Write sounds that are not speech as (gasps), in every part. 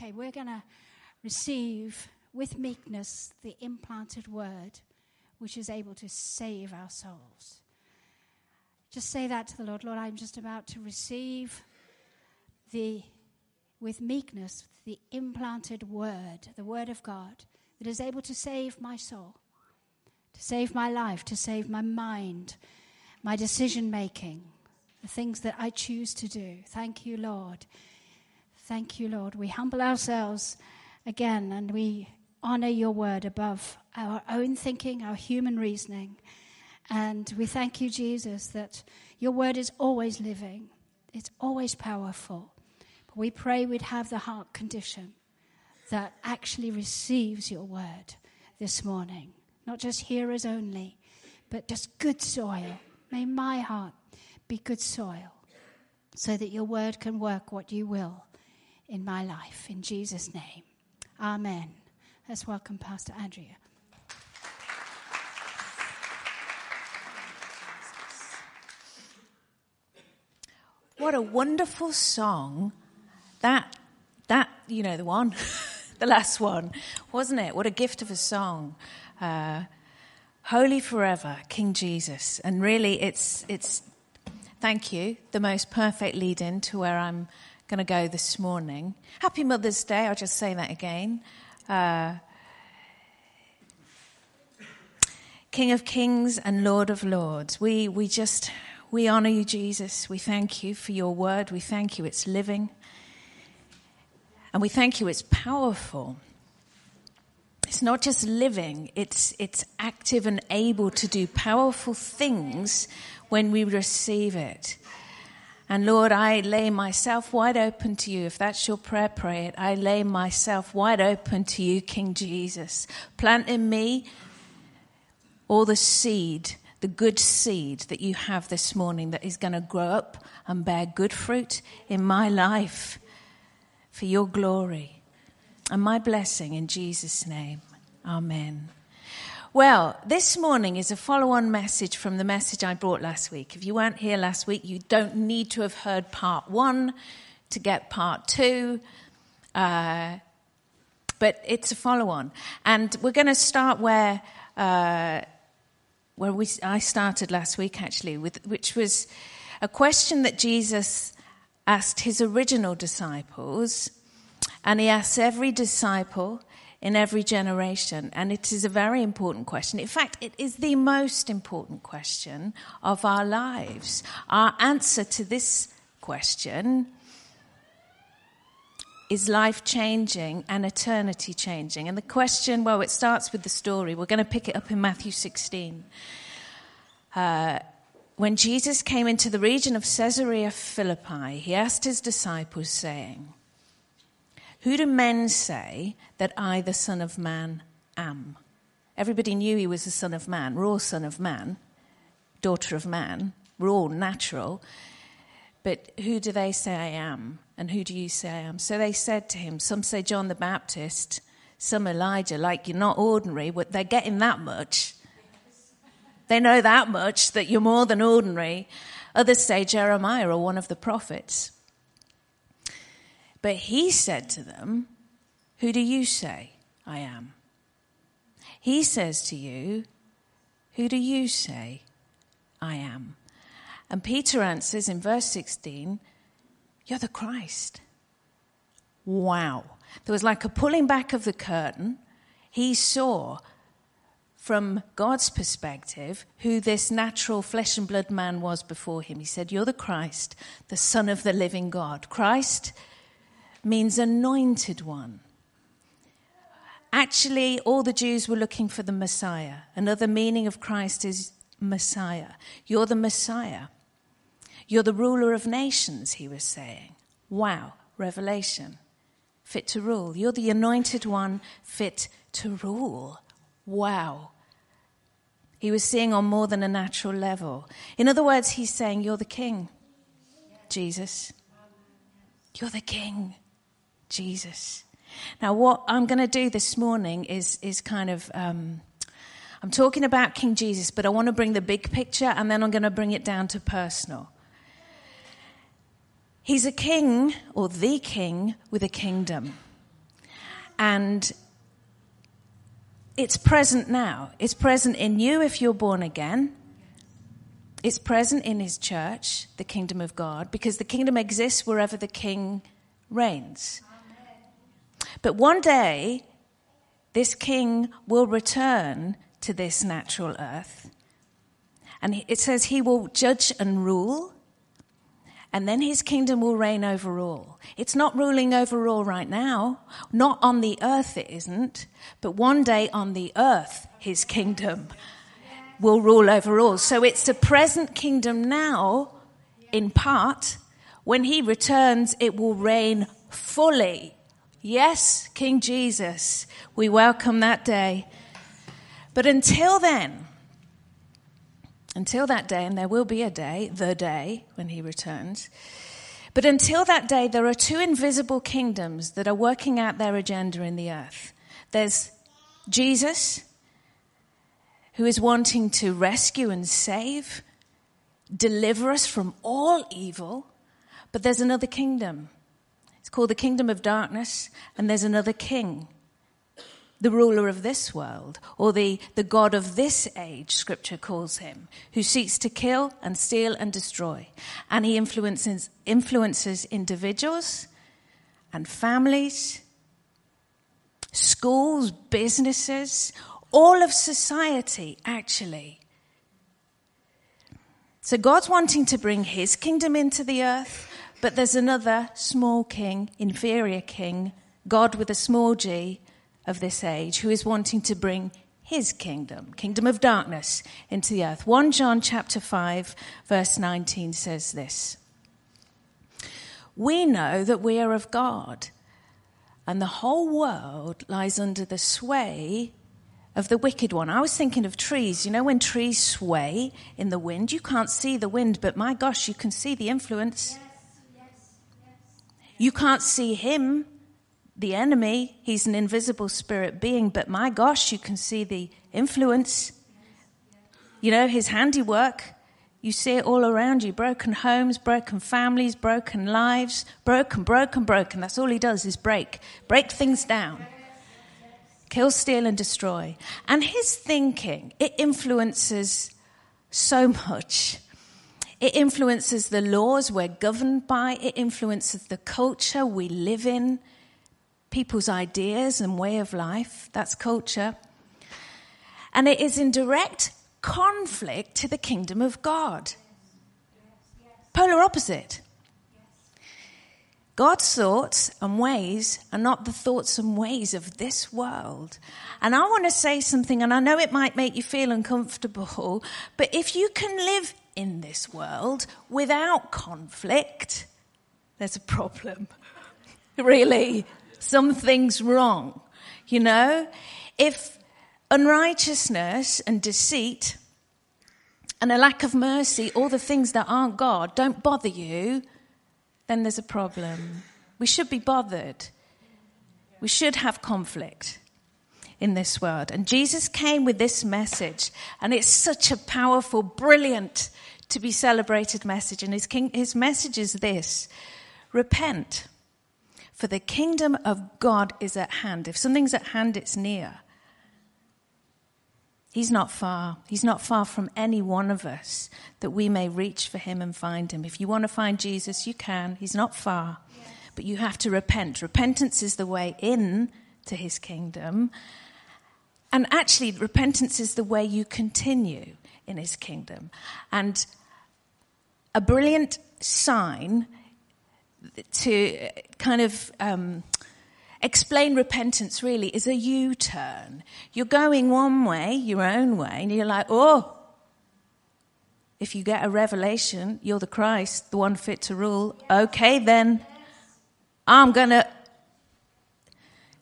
Okay, we're going to receive with meekness the implanted word which is able to save our souls. Just say that to the Lord. Lord, I'm just about to receive the with meekness the implanted word, the word of God that is able to save my soul, to save my life, to save my mind, my decision making, the things that I choose to do. Thank you, Lord. Thank you, Lord. We humble ourselves again and we honor your word above our own thinking, our human reasoning. And we thank you, Jesus, that your word is always living, it's always powerful. But we pray we'd have the heart condition that actually receives your word this morning. Not just hearers only, but just good soil. May my heart be good soil so that your word can work what you will in my life. In Jesus' name. Amen. Let's welcome Pastor Andrea. What a wonderful song. That, that, you know, the one, (laughs) the last one, wasn't it? What a gift of a song. Uh, Holy forever, King Jesus. And really, it's, it's, thank you, the most perfect lead in to where I'm going to go this morning. Happy Mother's Day, I'll just say that again. Uh, King of Kings and Lord of Lords. We, we just, we honor you, Jesus. We thank you for your word. We thank you, it's living. And we thank you, it's powerful. It's not just living, it's, it's active and able to do powerful things when we receive it. And Lord, I lay myself wide open to you. If that's your prayer, pray it. I lay myself wide open to you, King Jesus. Plant in me all the seed, the good seed that you have this morning that is going to grow up and bear good fruit in my life for your glory and my blessing in Jesus' name. Amen. Well, this morning is a follow on message from the message I brought last week. If you weren't here last week, you don't need to have heard part one to get part two. Uh, but it's a follow on. And we're going to start where, uh, where we, I started last week, actually, with, which was a question that Jesus asked his original disciples. And he asks every disciple in every generation. And it is a very important question. In fact, it is the most important question of our lives. Our answer to this question is life changing and eternity changing. And the question, well, it starts with the story. We're going to pick it up in Matthew 16. Uh, when Jesus came into the region of Caesarea Philippi, he asked his disciples, saying, who do men say that I, the Son of Man, am? Everybody knew he was the Son of Man. All Son of Man, daughter of man. We're all natural. But who do they say I am? And who do you say I am? So they said to him, Some say John the Baptist, some Elijah, like you're not ordinary, but they're getting that much. They know that much that you're more than ordinary. Others say Jeremiah or one of the prophets. But he said to them, Who do you say I am? He says to you, Who do you say I am? And Peter answers in verse 16, You're the Christ. Wow. There was like a pulling back of the curtain. He saw from God's perspective who this natural flesh and blood man was before him. He said, You're the Christ, the Son of the living God. Christ means anointed one. Actually, all the Jews were looking for the Messiah. Another meaning of Christ is Messiah. You're the Messiah. You're the ruler of nations, he was saying. Wow, revelation. Fit to rule. You're the anointed one, fit to rule. Wow. He was seeing on more than a natural level. In other words, he's saying, You're the king, Jesus. You're the king. Jesus. Now, what I'm going to do this morning is, is kind of, um, I'm talking about King Jesus, but I want to bring the big picture and then I'm going to bring it down to personal. He's a king, or the king, with a kingdom. And it's present now. It's present in you if you're born again. It's present in his church, the kingdom of God, because the kingdom exists wherever the king reigns. But one day, this king will return to this natural earth. And it says he will judge and rule, and then his kingdom will reign over all. It's not ruling over all right now. Not on the earth, it isn't. But one day on the earth, his kingdom will rule over all. So it's the present kingdom now, in part. When he returns, it will reign fully. Yes, King Jesus, we welcome that day. But until then, until that day, and there will be a day, the day when he returns, but until that day, there are two invisible kingdoms that are working out their agenda in the earth. There's Jesus, who is wanting to rescue and save, deliver us from all evil, but there's another kingdom. It's called the kingdom of darkness, and there's another king the ruler of this world, or the, the God of this age, scripture calls him, who seeks to kill and steal and destroy. And he influences, influences individuals and families, schools, businesses, all of society, actually. So God's wanting to bring his kingdom into the earth, but there's another small king, inferior king, God with a small g, of this age who is wanting to bring his kingdom, kingdom of darkness, into the earth. 1 John chapter 5 verse 19 says this. We know that we are of God, and the whole world lies under the sway of the wicked one. I was thinking of trees. You know, when trees sway in the wind, you can't see the wind, but my gosh, you can see the influence. Yes. You can't see him, the enemy, he's an invisible spirit being, but my gosh, you can see the influence. You know, his handiwork. You see it all around you broken homes, broken families, broken lives, broken, broken, broken. That's all he does is break, break things down, kill, steal, and destroy. And his thinking, it influences so much. It influences the laws we're governed by, it influences the culture we live in people's ideas and way of life. That's culture. And it is in direct conflict to the kingdom of God. Polar opposite. God's thoughts and ways are not the thoughts and ways of this world. And I want to say something, and I know it might make you feel uncomfortable, but if you can live in this world without conflict, there's a problem. (laughs) really something's wrong. You know, if unrighteousness and deceit and a lack of mercy, all the things that aren't God, don't bother you, then there's a problem. We should be bothered. We should have conflict in this world. And Jesus came with this message, and it's such a powerful, brilliant, to be celebrated message. And his, king, his message is this repent for the kingdom of God is at hand. If something's at hand, it's near. He's not far. He's not far from any one of us that we may reach for him and find him. If you want to find Jesus, you can. He's not far. Yes. But you have to repent. Repentance is the way in to his kingdom. And actually, repentance is the way you continue in his kingdom. And a brilliant sign to kind of um, explain repentance really is a U turn. You're going one way, your own way, and you're like, oh, if you get a revelation, you're the Christ, the one fit to rule. Okay, then I'm going to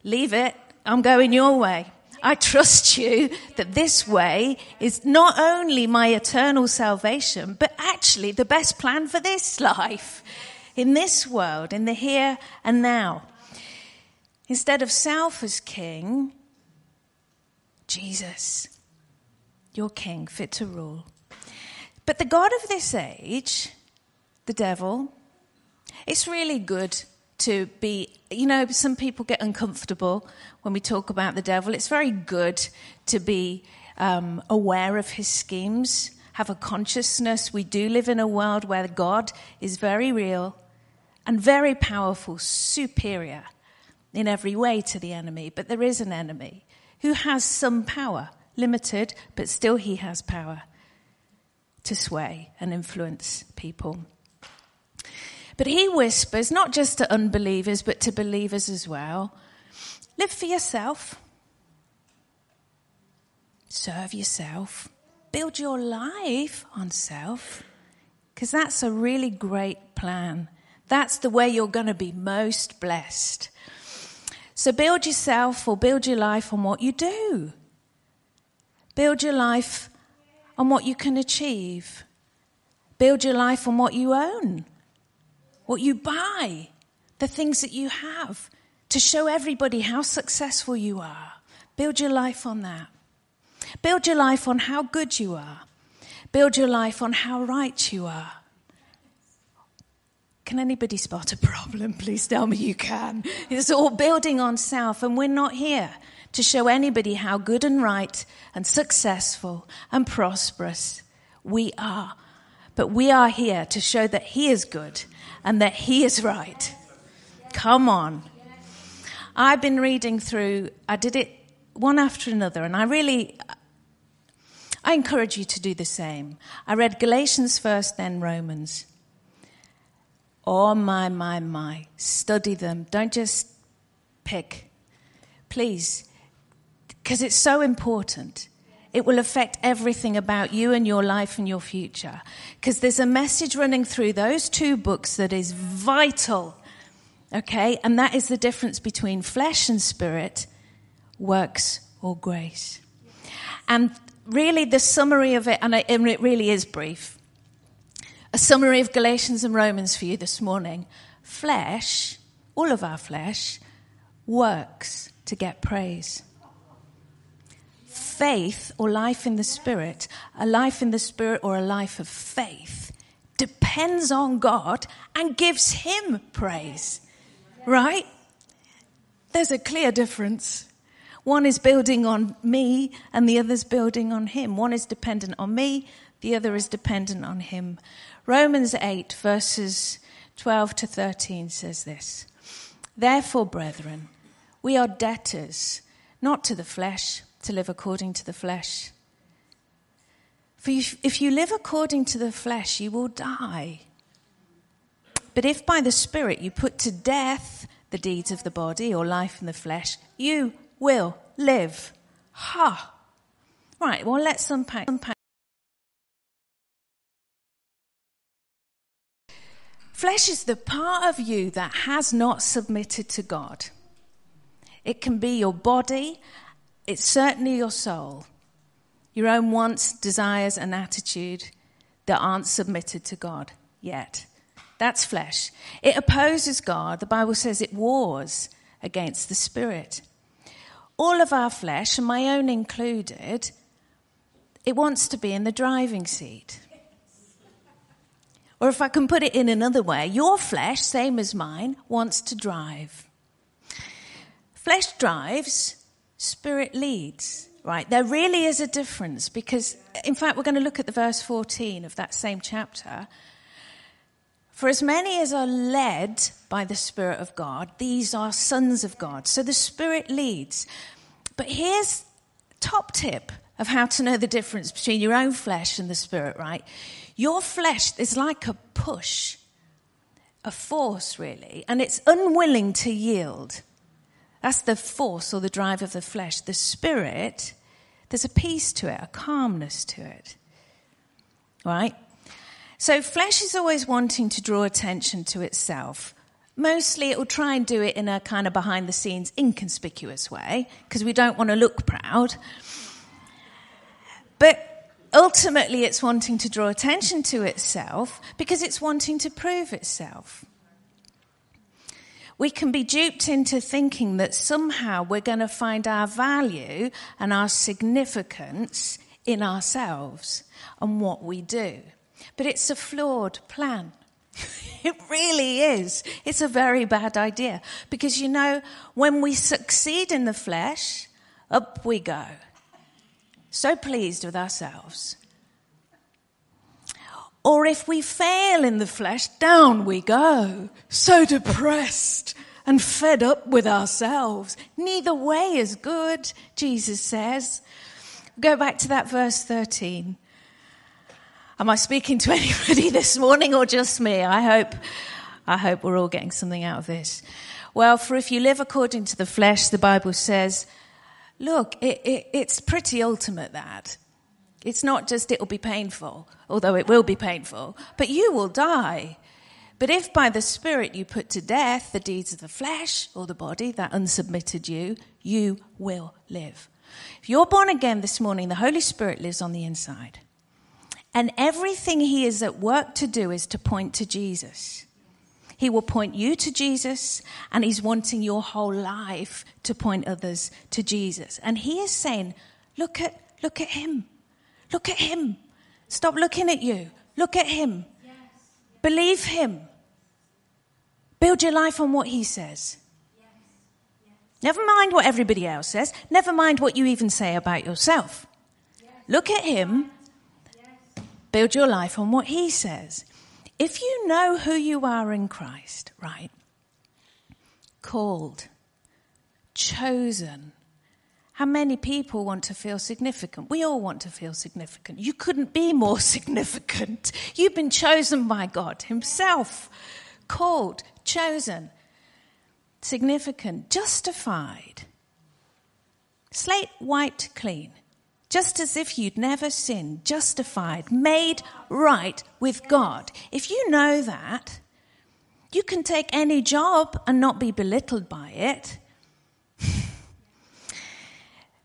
leave it. I'm going your way. I trust you that this way is not only my eternal salvation, but actually the best plan for this (laughs) life in this world, in the here and now. Instead of self as king, Jesus, your king, fit to rule. But the God of this age, the devil, it's really good to be, you know, some people get uncomfortable when we talk about the devil. It's very good to be um, aware of his schemes, have a consciousness. We do live in a world where God is very real and very powerful, superior in every way to the enemy. But there is an enemy who has some power, limited, but still he has power to sway and influence people. But he whispers, not just to unbelievers, but to believers as well live for yourself, serve yourself, build your life on self, because that's a really great plan. That's the way you're going to be most blessed. So build yourself or build your life on what you do. Build your life on what you can achieve. Build your life on what you own, what you buy, the things that you have to show everybody how successful you are. Build your life on that. Build your life on how good you are. Build your life on how right you are. Can anybody spot a problem? (laughs) Please tell me you can. It's all building on self, and we're not here to show anybody how good and right and successful and prosperous we are. But we are here to show that He is good and that He is right. Come on. I've been reading through, I did it one after another, and I really, I encourage you to do the same. I read Galatians first, then Romans. Oh, my, my, my. Study them. Don't just pick. Please. Because it's so important. It will affect everything about you and your life and your future. Because there's a message running through those two books that is vital. Okay? And that is the difference between flesh and spirit, works or grace. And really, the summary of it, and it really is brief a summary of Galatians and Romans for you this morning. Flesh, all of our flesh, works to get praise. Faith or life in the Spirit, a life in the Spirit or a life of faith, depends on God and gives Him praise. Right? There's a clear difference. One is building on me and the other's building on Him. One is dependent on me, the other is dependent on Him. Romans 8, verses 12 to 13 says this Therefore, brethren, we are debtors, not to the flesh, to live according to the flesh. For if you live according to the flesh, you will die. But if by the Spirit you put to death the deeds of the body or life in the flesh, you will live. Ha! Right, well, let's unpack. unpack. Flesh is the part of you that has not submitted to God. It can be your body, it's certainly your soul, your own wants, desires, and attitude that aren't submitted to God yet. That's flesh. It opposes God. The Bible says it wars against the Spirit. All of our flesh, and my own included, it wants to be in the driving seat. Or if I can put it in another way, your flesh, same as mine, wants to drive. Flesh drives, spirit leads, right? There really is a difference because, in fact, we're going to look at the verse 14 of that same chapter. For as many as are led by the Spirit of God, these are sons of God. So the Spirit leads. But here's top tip of how to know the difference between your own flesh and the Spirit, right? Your flesh is like a push, a force, really, and it's unwilling to yield. That's the force or the drive of the flesh. The spirit, there's a peace to it, a calmness to it. Right? So, flesh is always wanting to draw attention to itself. Mostly, it will try and do it in a kind of behind the scenes, inconspicuous way, because we don't want to look proud. But ultimately it's wanting to draw attention to itself because it's wanting to prove itself. We can be duped into thinking that somehow we're going to find our value and our significance in ourselves and what we do. But it's a flawed plan. (laughs) It really is. It's a very bad idea. Because you know, when we succeed in the flesh, up we go. So pleased with ourselves. Or if we fail in the flesh, down we go. So depressed and fed up with ourselves. Neither way is good, Jesus says. Go back to that verse 13. Am I speaking to (laughs) anybody this morning or just me? I hope, I hope we're all getting something out of this. Well, for if you live according to the flesh, the Bible says, look, it, it, it's pretty ultimate that. It's not just it'll be painful, although it will be painful, but you will die. But if by the Spirit you put to death the deeds of the flesh or the body that unsubmitted you, you will live. If you're born again this morning, the Holy Spirit lives on the inside. And everything he is at work to do is to point to Jesus. He will point you to Jesus, and he's wanting your whole life to point others to Jesus. And he is saying, Look at, look at him. Look at him. Stop looking at you. Look at him. Yes. Believe him. Build your life on what he says. Yes. Yes. Never mind what everybody else says. Never mind what you even say about yourself. Look at him Build your life on what he says. If you know who you are in Christ, right? Called, chosen. How many people want to feel significant? We all want to feel significant. You couldn't be more (laughs) significant. You've been chosen by God Himself. Called, chosen, significant, justified. Slate wiped clean just as if you'd never sinned, justified, made right with God. If you know that, you can take any job and not be belittled by it. (laughs)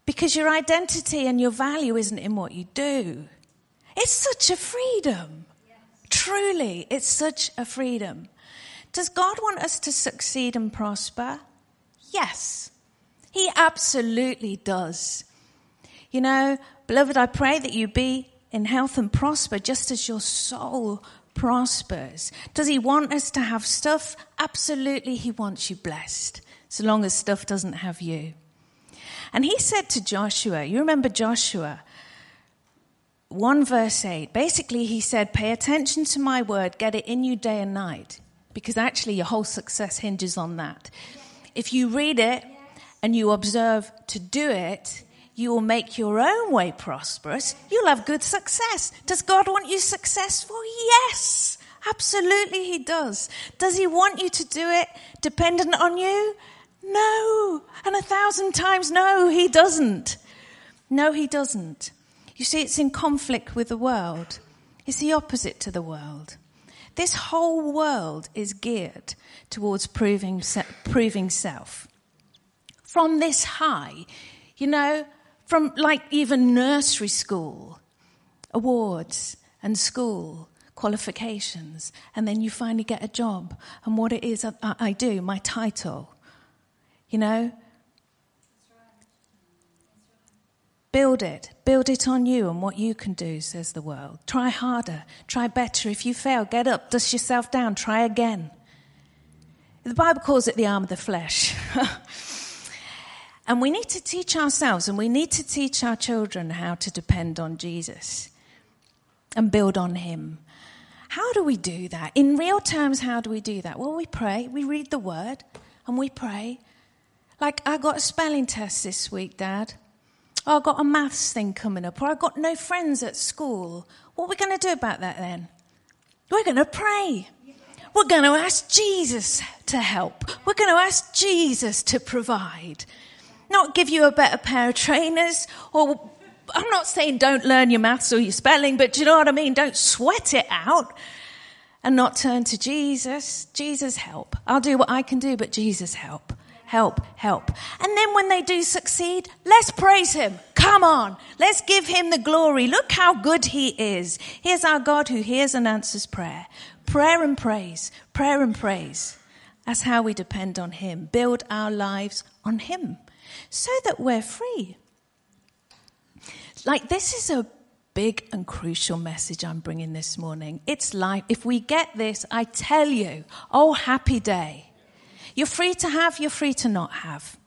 because your identity and your value isn't in what you do. It's such a freedom. Truly, it's such a freedom. Does God want us to succeed and prosper? Yes. He absolutely does. You know, beloved, I pray that you be in health and prosper just as your soul prospers. Does he want us to have stuff? Absolutely, he wants you blessed, so long as stuff doesn't have you. And he said to Joshua, you remember Joshua, 1 verse 8, basically he said, Pay attention to my word, get it in you day and night, because actually your whole success hinges on that. If you read it and you observe to do it, you will make your own way prosperous. You'll have good success. Does God want you successful? Yes, absolutely, He does. Does He want you to do it dependent on you? No. And a thousand times no, He doesn't. No, He doesn't. You see, it's in conflict with the world, it's the opposite to the world. This whole world is geared towards proving, proving self. From this high, you know, from like even nursery school, awards and school qualifications, and then you finally get a job and what it is I, I do, my title. You know? Build it. Build it on you and what you can do, says the world. Try harder. Try better. If you fail, get up, dust yourself down, try again. The Bible calls it the arm of the flesh. (laughs) And we need to teach ourselves and we need to teach our children how to depend on Jesus and build on Him. How do we do that? In real terms, how do we do that? Well, we pray, we read the word, and we pray. Like, I got a spelling test this week, Dad. Oh, I got a maths thing coming up, or I got no friends at school. What are we going to do about that then? We're going to pray. We're going to ask Jesus to help. We're going to ask Jesus to provide not give you a better pair of trainers or I'm not saying don't learn your maths or your spelling, but do you know what I mean? Don't sweat it out and not turn to Jesus. Jesus help. I'll do what I can do, but Jesus help. Help, help. And then when they do succeed, let's praise him. Come on. Let's give him the glory. Look how good he is. Here's our God who hears and answers prayer. Prayer and praise. Prayer and praise. That's how we depend on him. Build our lives on him so that we're free. Like, this is a big and crucial message I'm bringing this morning. It's life. If we get this, I tell you, oh, happy day. You're free to have, you're free to not have.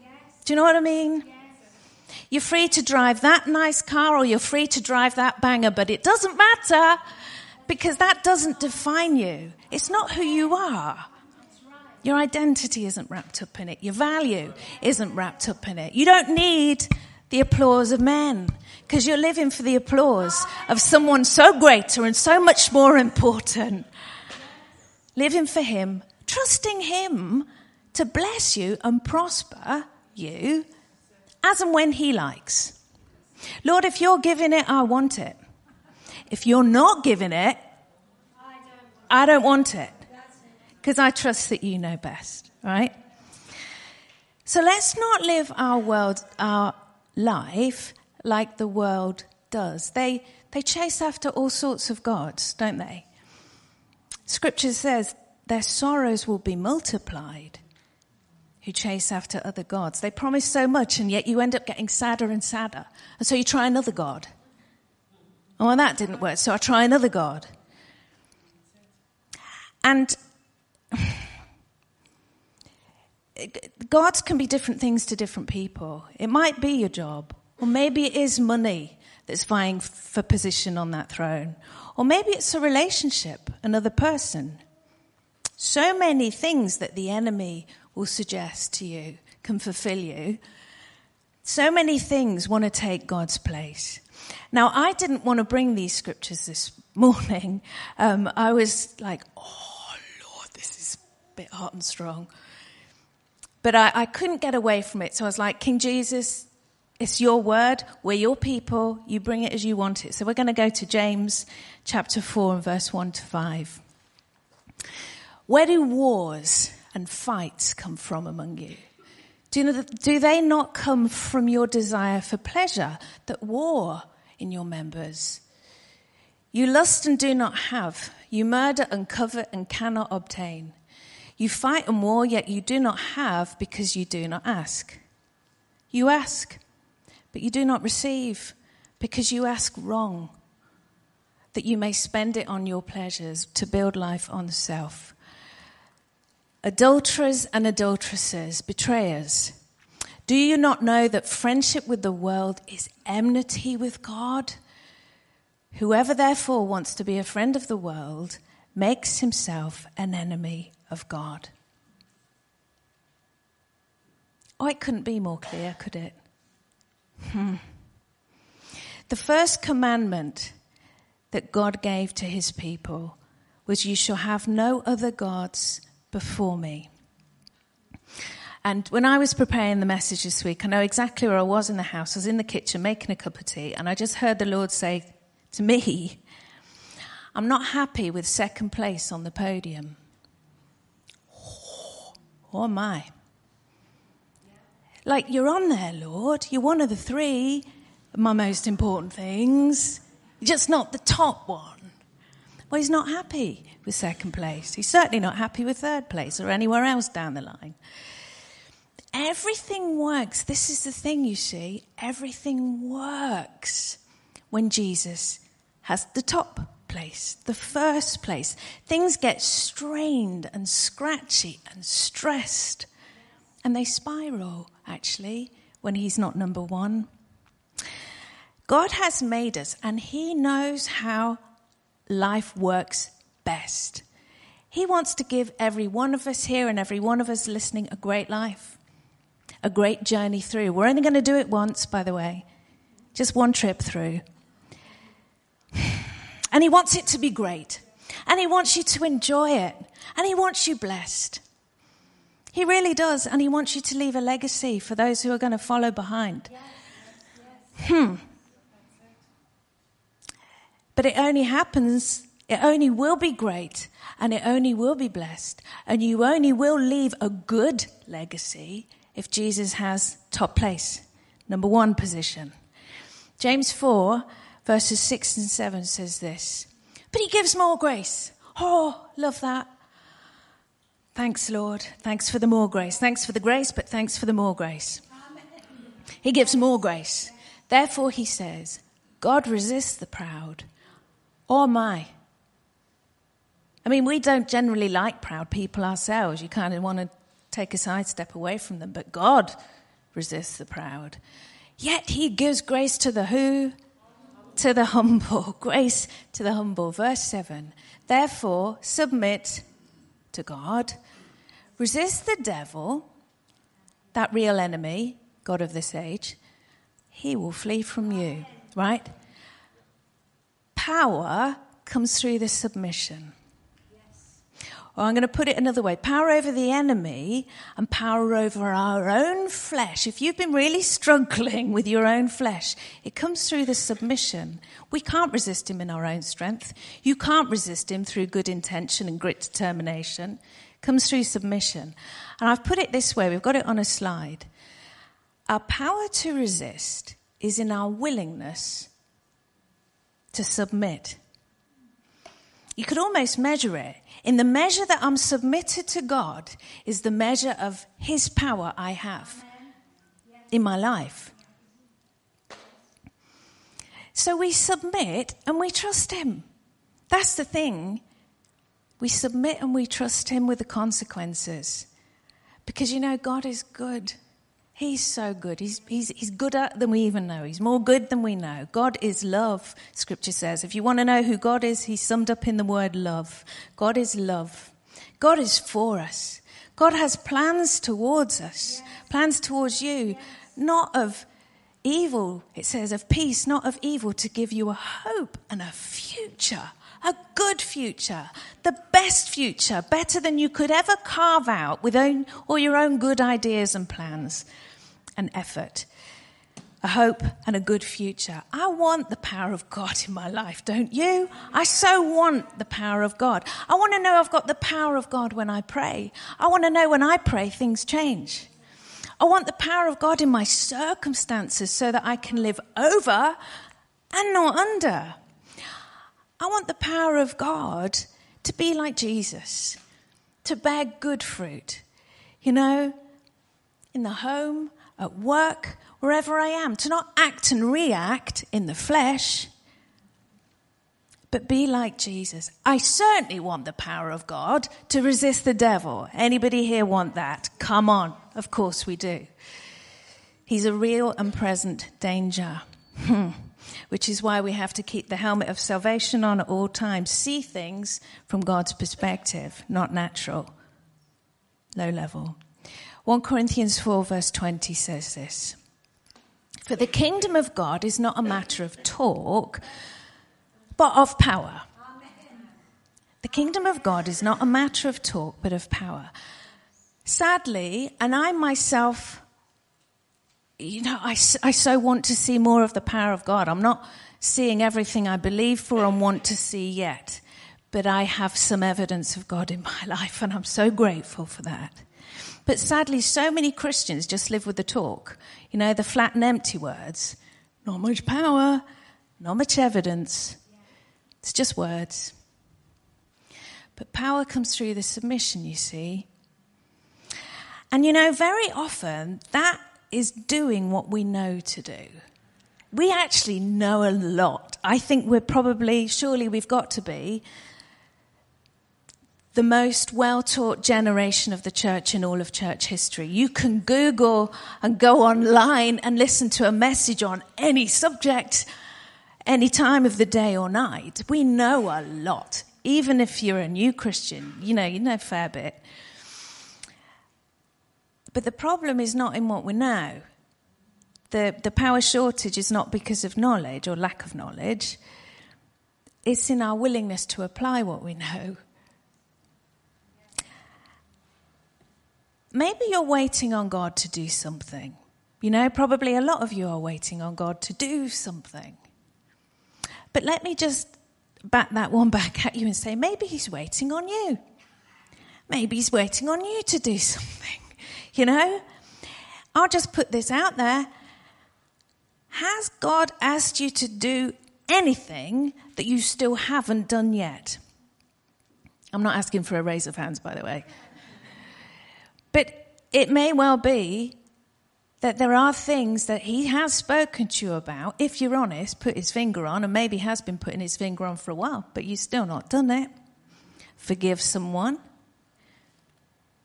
Yes. Do you know what I mean? Yes. You're free to drive that nice car or you're free to drive that banger, but it doesn't matter because that doesn't define you. It's not who you are. Your identity isn't wrapped up in it. Your value isn't wrapped up in it. You don't need the applause of men because you're living for the applause of someone so greater and so much more important. Living for Him, trusting Him to bless you and prosper you as and when He likes. Lord, if you're giving it, I want it. If you're not giving it, I don't want it because I trust that you know best, right? So let's not live our world, our life like the world does. They, they chase after all sorts of gods, don't they? Scripture says their sorrows will be multiplied who chase after other gods. They promise so much, and yet you end up getting sadder and sadder. And so you try another God. Oh, well, that didn't work, so I try another God. And (sighs) gods can be different things to different people. It might be your job, or maybe it is money that's vying for position on that throne, or maybe it's a relationship, another person. So many things that the enemy will suggest to you can fulfill you. So many things want to take God's place. Now, I didn't want to bring these scriptures this (laughs) morning. Um, I was like, oh, Lord, this is a bit hot and strong. But I, I couldn't get away from it. So I was like, King Jesus, it's your word. We're your people. You bring it as you want it. So we're going to go to James chapter 4 and verse 1 to 5. Where do wars and fights come from among you? Do, you know do they not come from your desire for pleasure that war in your members? You lust and do not have. You murder and covet and cannot obtain. You fight and war, yet you do not have because you do not ask. You ask, but you do not receive because you ask wrong, that you may spend it on your pleasures to build life on self. Adulterers and adulteresses, betrayers, do you not know that friendship with the world is enmity with God? Whoever therefore wants to be a friend of the world makes himself an enemy of God. Oh, it couldn't be more clear, could it? Hmm. The first commandment that God gave to his people was, You shall have no other gods before me. And when I was preparing the message this week, I know exactly where I was in the house. I was in the kitchen making a cup of tea, and I just heard the Lord say to me, I'm not happy with second place on the podium. Oh, oh my. Like, you're on there, Lord. You're one of the three, my most important things, just not the top one. Well, he's not happy with second place. He's certainly not happy with third place or anywhere else down the line. Everything works. This is the thing, you see. Everything works when Jesus has the top place, the first place. Things get strained and scratchy and stressed, and they spiral, actually, when He's not number one. God has made us, and He knows how life works best. He wants to give every one of us here and every one of us listening a great life, a great journey through. We're only going to do it once, by the way, just one trip through. (sighs) And He wants it to be great. And He wants you to enjoy it. And He wants you blessed. He really does. And He wants you to leave a legacy for those who are going to follow behind. Yes, yes. Hmm. But it only happens, it only will be great, and it only will be blessed. And you only will leave a good legacy if Jesus has top place, number one position. James 4 verses 6 and 7 says this But he gives more grace. Oh, love that. Thanks, Lord. Thanks for the more grace. Thanks for the grace, but thanks for the more grace. He gives more grace. Therefore, he says, God resists the proud. Oh my. I mean, we don't generally like proud people ourselves. You kind of want to take a sidestep away from them, but God resists the proud. Yet he gives grace to the who? To the humble. (laughs) Grace to the humble. Verse 7. Therefore, submit to God. Resist the devil, that real enemy, God of this age. He will flee from you, right? Power comes through the submission. Or I'm going to put it another way power over the enemy and power over our own flesh. If you've been really struggling with your own flesh, it comes through the submission. We can't resist him in our own strength. You can't resist him through good intention and grit determination. It comes through submission. And I've put it this way we've got it on a slide. Our power to resist is in our willingness to submit. You could almost measure it in the measure that I'm submitted to God, is the measure of His power I have in my life. So we submit and we trust Him. That's the thing. We submit and we trust Him with the consequences. Because you know, God is good. He's so good. He's, he's, he's gooder than we even know. He's more good than we know. God is love, scripture says. If you want to know who God is, he's summed up in the word love. God is love. God is for us. God has plans towards us, yes. plans towards you, yes. not of evil, it says, of peace, not of evil, to give you a hope and a future a good future, the best future, better than you could ever carve out with own, all your own good ideas and plans and effort, a hope and a good future. I want the power of God in my life, don't you? I so want the power of God. I want to know I've got the power of God when I pray. I want to know when I pray things change. I want the power of God in my circumstances so that I can live over and not under. I want the power of God to be like Jesus, to bear good fruit. You know, in the home, at work, wherever I am, to not act and react in the flesh, but be like Jesus. I certainly want the power of God to resist the devil. Anybody here want that? Come on. Of course we do. He's a real and present danger. Hmm, which is why we have to keep the helmet of salvation on at all times. See things from God's perspective, not natural, low level. 1 Corinthians 4, verse 20 says this For the kingdom of God is not a matter of talk, but of power. The kingdom of God is not a matter of talk, but of power. Sadly, and I myself, you know, I, I so want to see more of the power of God. I'm not seeing everything I believe for and want to see yet, but I have some evidence of God in my (laughs) life, and I'm so grateful for that. But sadly, so many Christians just live with the talk. You know, the flat and empty words. Not much power, not much evidence. It's just words. But power comes through the submission, you see. And you know, very often that is doing what we know to do. We actually know a lot. I think we're probably, surely we've got to be, the most well taught generation of the church in all of church history. You can Google and go online and listen to a message on any subject, any time of the day or night. We know a lot. Even if you're a new Christian, you know, you know a fair bit. But the problem is not in what we know. The, the power shortage is not because of knowledge or lack of knowledge. It's in our willingness to apply what we know maybe you're waiting on God to do something. You know, probably a lot of you are waiting on God to do something. But let me just bat that one (laughs) back at you and say, maybe He's waiting on you. Maybe He's waiting on you to do (laughs) something. You know? I'll just put this out there. Has God asked you to do anything that you still haven't done yet? I'm not asking for a raise of hands, by the way. But it may well be that there are things that he has spoken to you about, if you're honest, put his finger on, and maybe has been putting his finger on for a while, but you've still not done it. Forgive someone.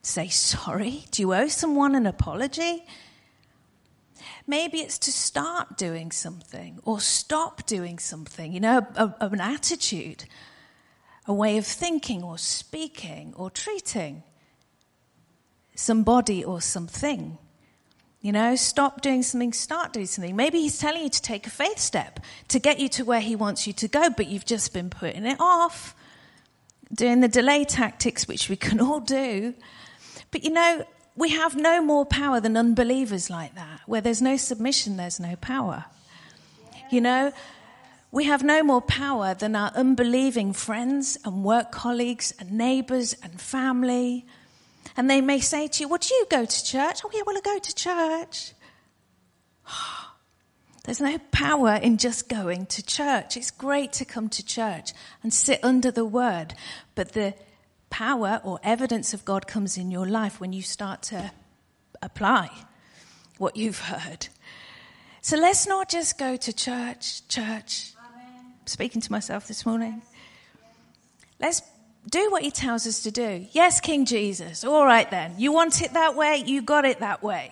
Say sorry. Do you owe someone an apology? Maybe it's to start doing something or stop doing something, you know, a, a, an attitude, a way of thinking or speaking or treating somebody or something. You know, stop doing something, start doing something. Maybe he's telling you to take a faith step to get you to where he wants you to go, but you've just been putting it off, doing the delay tactics, which we can all do. But you know, we have no more power than unbelievers like that. Where there's no submission, there's no power. You know, we have no more power than our unbelieving friends and work colleagues and neighbors and family and they may say to you, Well, do you go to church? Oh, yeah, well, I go to church. (gasps) There's no power in just going to church. It's great to come to church and sit under the word, but the power or evidence of God comes in your life when you start to apply what you've heard. So let's not just go to church, church. Amen. Speaking to myself this morning. Let's do what he tells us to do. Yes, King Jesus. All right then. You want it that way? You got it that way.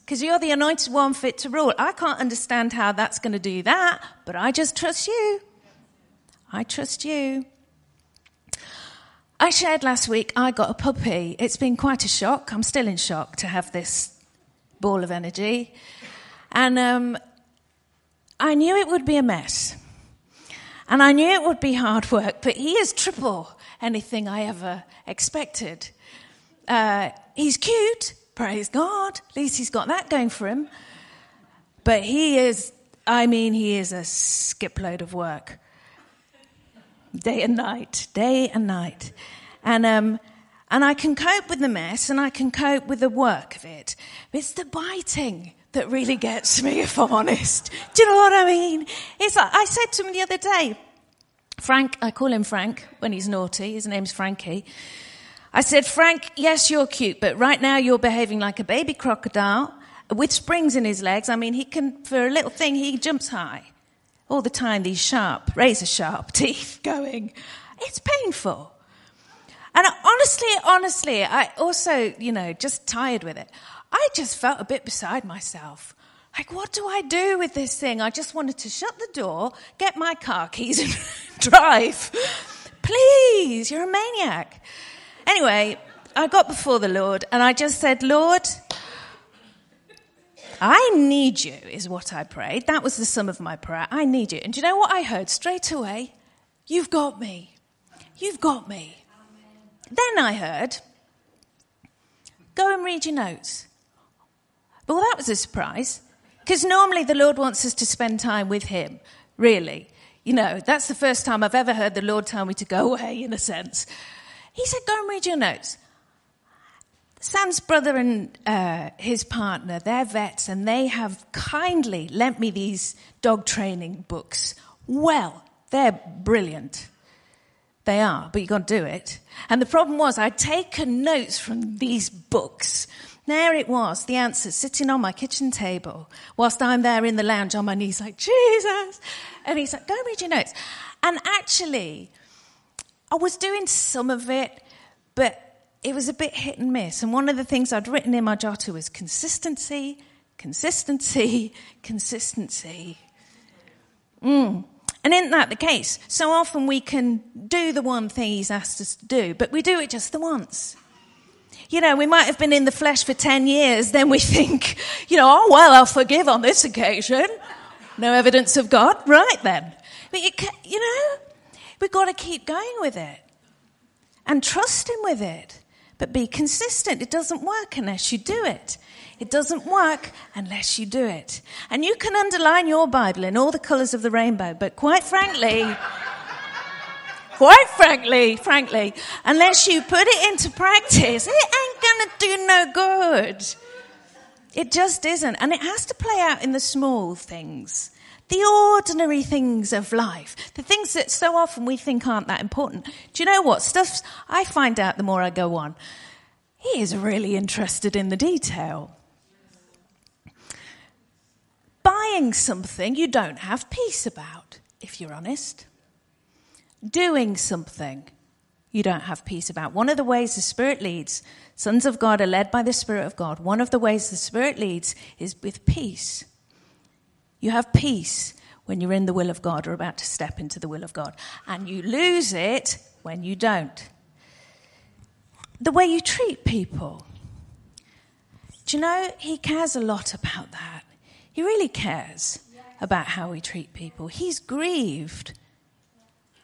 Because you're the anointed one fit to rule. I can't understand how that's going to do that, but I just trust you. I trust you. I shared last week I got a puppy. It's been quite a shock. I'm still in shock to have this ball of energy. And um, I knew it would be a mess. And I knew it would be hard work, but he is triple anything I ever expected. Uh, he's cute, praise God. At least he's got that going for him. But he is, I mean, he is a skipload of work. Day and night, day and night. And, um, and I can cope with the mess and I can cope with the work of it. It's the biting that really gets me, if I'm honest. Do you know what I mean? It's like, I said to him the other day, Frank, I call him Frank when he's naughty. His name's Frankie. I said, Frank, yes, you're cute, but right now you're behaving like a baby crocodile with springs in his legs. I mean, he can, for a little thing, he jumps high. All the time, these sharp, razor sharp (laughs) teeth going. It's painful. And honestly, honestly, I also, you know, just tired with it. I just felt a bit beside myself. Like, what do I do with this thing? I just wanted to shut the door, get my car keys, and (laughs) drive. Please, you're a maniac. Anyway, I got before the Lord and I just said, Lord, I need you, is what I prayed. That was the sum of my prayer. I need you. And do you know what I heard straight away? You've got me. You've got me. Then I heard, go and read your notes. Well, that was a surprise because normally the Lord wants us to spend time with Him, really. You know, that's the first time I've ever heard the Lord tell me to go (laughs) away, in a sense. He said, Go and read your notes. Sam's brother and uh, his partner, they're vets, and they have kindly lent me these dog training books. Well, they're brilliant. They are, but you've got to do it. And the problem was, I'd taken notes from these books there it was, the answer, sitting on my kitchen table, whilst I'm there in the lounge on my knees, like, Jesus. And he's like, go read your notes. And actually, I was doing some of it, but it was a bit hit and miss. And one of the things I'd written in my jotter was consistency, consistency, (laughs) consistency. Mm. And isn't that the case? So often we can do the one thing he's asked us to do, but we do it just the once you know, we might have been in the flesh for 10 years, then we think, you know, oh, well, I'll forgive on this occasion. No evidence of God. Right then. But you, you know, we've got to keep going with it and trust Him with it. But be consistent. It doesn't work unless you do it. It doesn't work unless you do it. And you can underline your Bible in all the colors of the rainbow, but quite frankly, quite frankly, frankly, unless you put it into practice, it ain't going to do no good. It just isn't. And it has to play out in the small things, the ordinary things of life, the things that so often we think aren't that important. Do you know what? Stuff I find out the more I go on. He is really interested in the detail. Buying something you don't have peace about, if you're honest. Doing something you don't have peace about. One of the ways the Spirit leads, sons of God are led by the Spirit of God. One of the ways the Spirit leads is with peace. You have peace when you're in the will of God or about to step into the will of God, and you lose it when you don't. The way you treat people. Do you know, He cares a lot about that. He really cares about how we treat people. He's grieved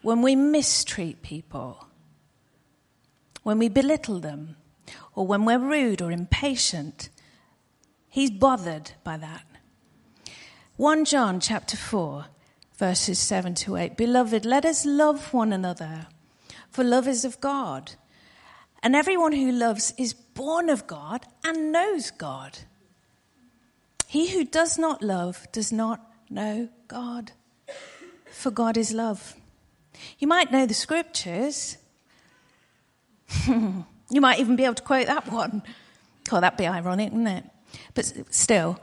when we mistreat people when we belittle them, or when we're rude or impatient. He's bothered by that. 1 John chapter 4, verses 7 to 8. Beloved, let us love one another, for love is of God. And everyone who loves is born of God and knows God. He who does not love does not know God, for God is love. You might know the scriptures, (laughs) you might even be able to quote that one. Oh, that'd be ironic, wouldn't it? But still,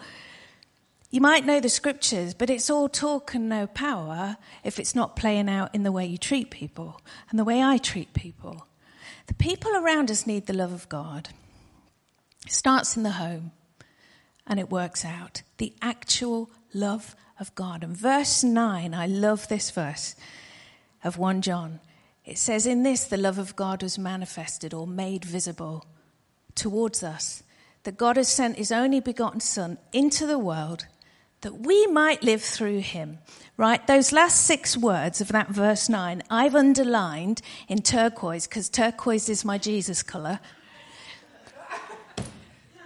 you might know the scriptures, but it's all talk and no power if it's not playing out in the way you treat people and the way I treat people. The people around us need the love of God. It starts in the home and it works out. The actual love of God. And verse 9, I love this verse of 1 John. It says, In this the love of God was manifested or made visible towards us, that God has sent his only begotten Son into the world that we might live through him. Right? Those last six words of that verse 9, I've underlined in turquoise because turquoise is my Jesus colour.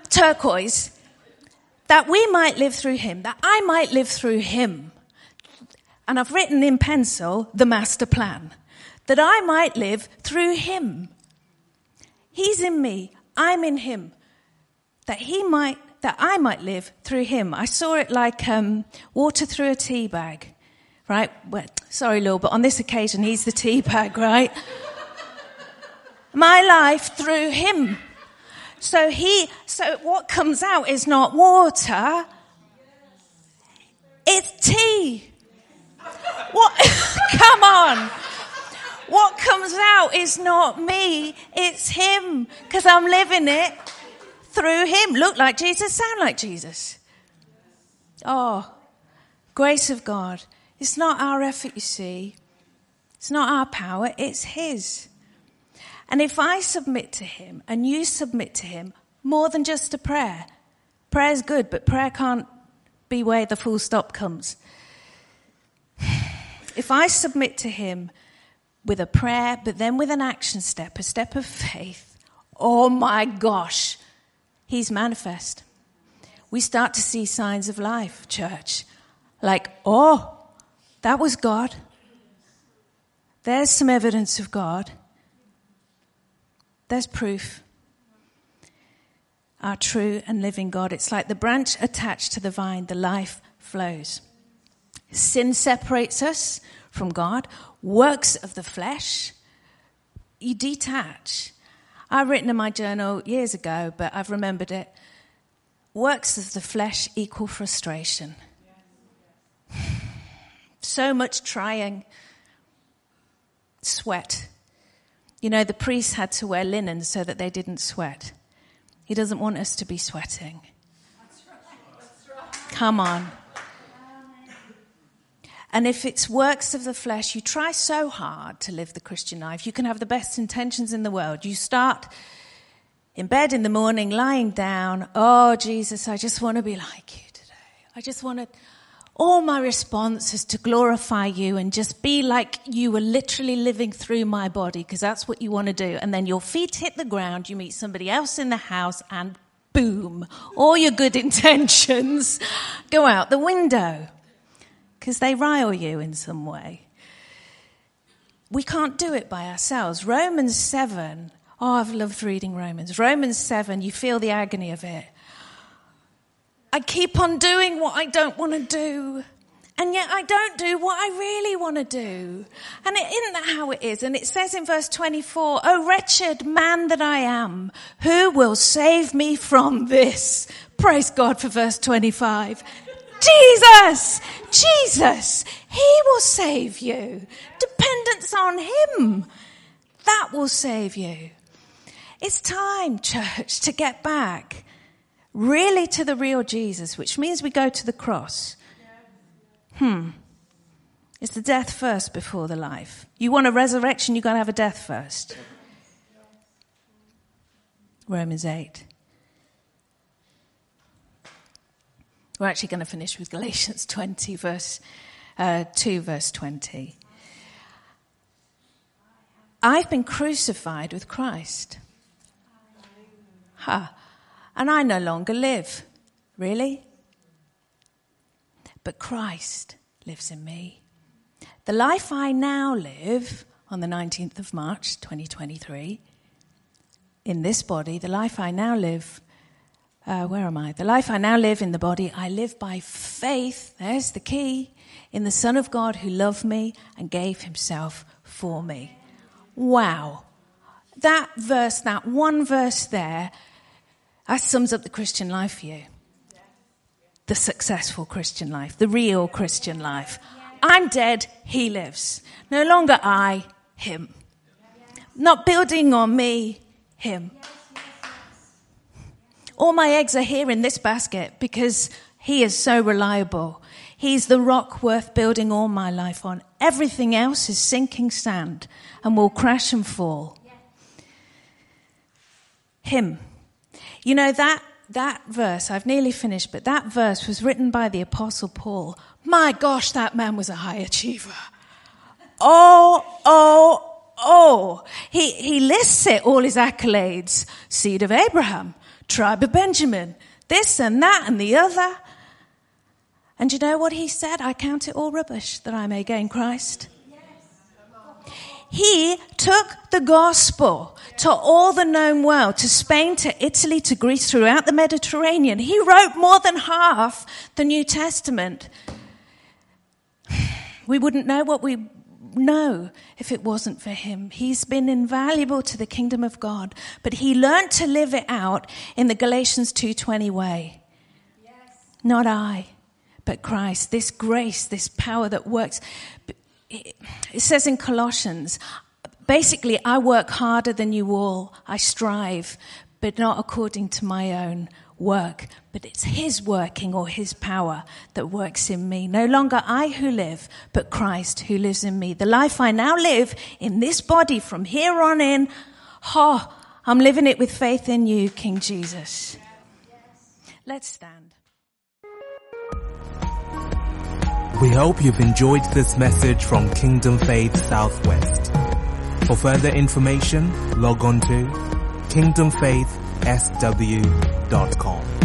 turquoise. That we might live through him, that I might live through him. And I've written in pencil the master plan that I might live through him. He's in me, I'm in him, that he might, that I might live through him. I saw it like um, water through a tea bag, right? Well, sorry, Lord, but on this occasion, he's the tea (laughs) bag, right? My life through him. So he, so what comes out is not water, it's tea. What? (laughs) Come on. What comes out is not me, it's Him, because I'm living it through Him. Look like Jesus, sound like Jesus. Oh, grace of God. It's not our effort, you see. It's not our power, it's His. And if I submit to Him and you submit to Him, more than just a prayer, prayer is good, but prayer can't be where the full stop comes. If I submit to Him with a prayer, but then with an action step, a step of faith, oh my gosh, He's manifest. We start to see signs of life, church. Like, oh, that was God. There's some evidence of God. There's proof. Our true and living God. It's like the branch attached to the vine, the life flows. Sin separates us from God works of the flesh, you detach. I've written in my journal years ago, but I've remembered it. Works of the flesh equal frustration. (sighs) so much trying, sweat. You know, the priests had to wear linen so that they didn't sweat. He doesn't want us to be sweating. Come on. And if it's works of the flesh, you try so hard to live the Christian life. You can have the best intentions in the world. You start in bed in the morning, lying down. Oh, Jesus, I just want to be like you today. I just want to, all my response is to glorify you and just be like you were literally living through my body because that's what you want to do. And then your feet hit the ground, you meet somebody else in the house, and boom, all your good (laughs) intentions go out the window because they rile you in some way. We can't do it by ourselves. Romans 7, oh, I've loved reading Romans. Romans 7, you feel the agony of it. I keep on doing what I don't want to do. And yet I don't do what I really want to do. And is isn't that how it is? And it says in verse 24, Oh wretched man that I am, who will save me from this? Praise God for verse 25. Jesus, Jesus, He will save you. Dependence on Him, that will save you. It's time, church, to get back really to the real Jesus, which means we go to the cross. Hmm. It's the death first before the life. You want a resurrection, you've got to have a death first. Romans 8. We're actually going to finish with Galatians (laughs) 20, verse uh, 2, verse 20. I've been crucified with Christ. Ha. Huh. And I no longer live. Really? But Christ lives in me. The life I now live on the 19th of March 2023, in this body, the life I now live, uh, where am I? The life I now live in the body, I live by faith, there's the key, in the Son of God who loved me and gave himself for me. Wow. That verse, that one verse there, that sums up the Christian life for you. The successful Christian life, the real Christian life. I'm dead, he lives. No longer I, him. Not building on me, him. All my eggs are here in this basket because he is so reliable. He's the rock worth building all my life on. Everything else is sinking sand and will crash and fall. Him. You know, that, that verse, I've nearly finished, but that verse was written by the Apostle Paul my gosh, that man was a high achiever. Oh, oh, oh. He, he lists it, all his accolades. Seed of Abraham, tribe of Benjamin, this and that and the other. And you know what he said? I count it all rubbish that I may gain Christ. He took the gospel to all the known world, to Spain, to Italy, to Greece, throughout the Mediterranean. He wrote more than half the New Testament. (sighs) We wouldn't know what we know if it wasn't for him. He's been invaluable to the kingdom of God, but he learned to live it out in the Galatians 2:20 way. Yes. Not I, but Christ. This grace, this power that works. It says in Colossians, basically, I work harder than you all. I strive, but not according to my own work, but it's His working or His power that works in me. No longer I who live, but Christ who lives in me. The life I now live in this body from here on in, oh, I'm living it with faith in you, King Jesus. Let's stand. We hope you've enjoyed this message from Kingdom Faith Southwest. For further information, log on to Kingdom Faith sw.com.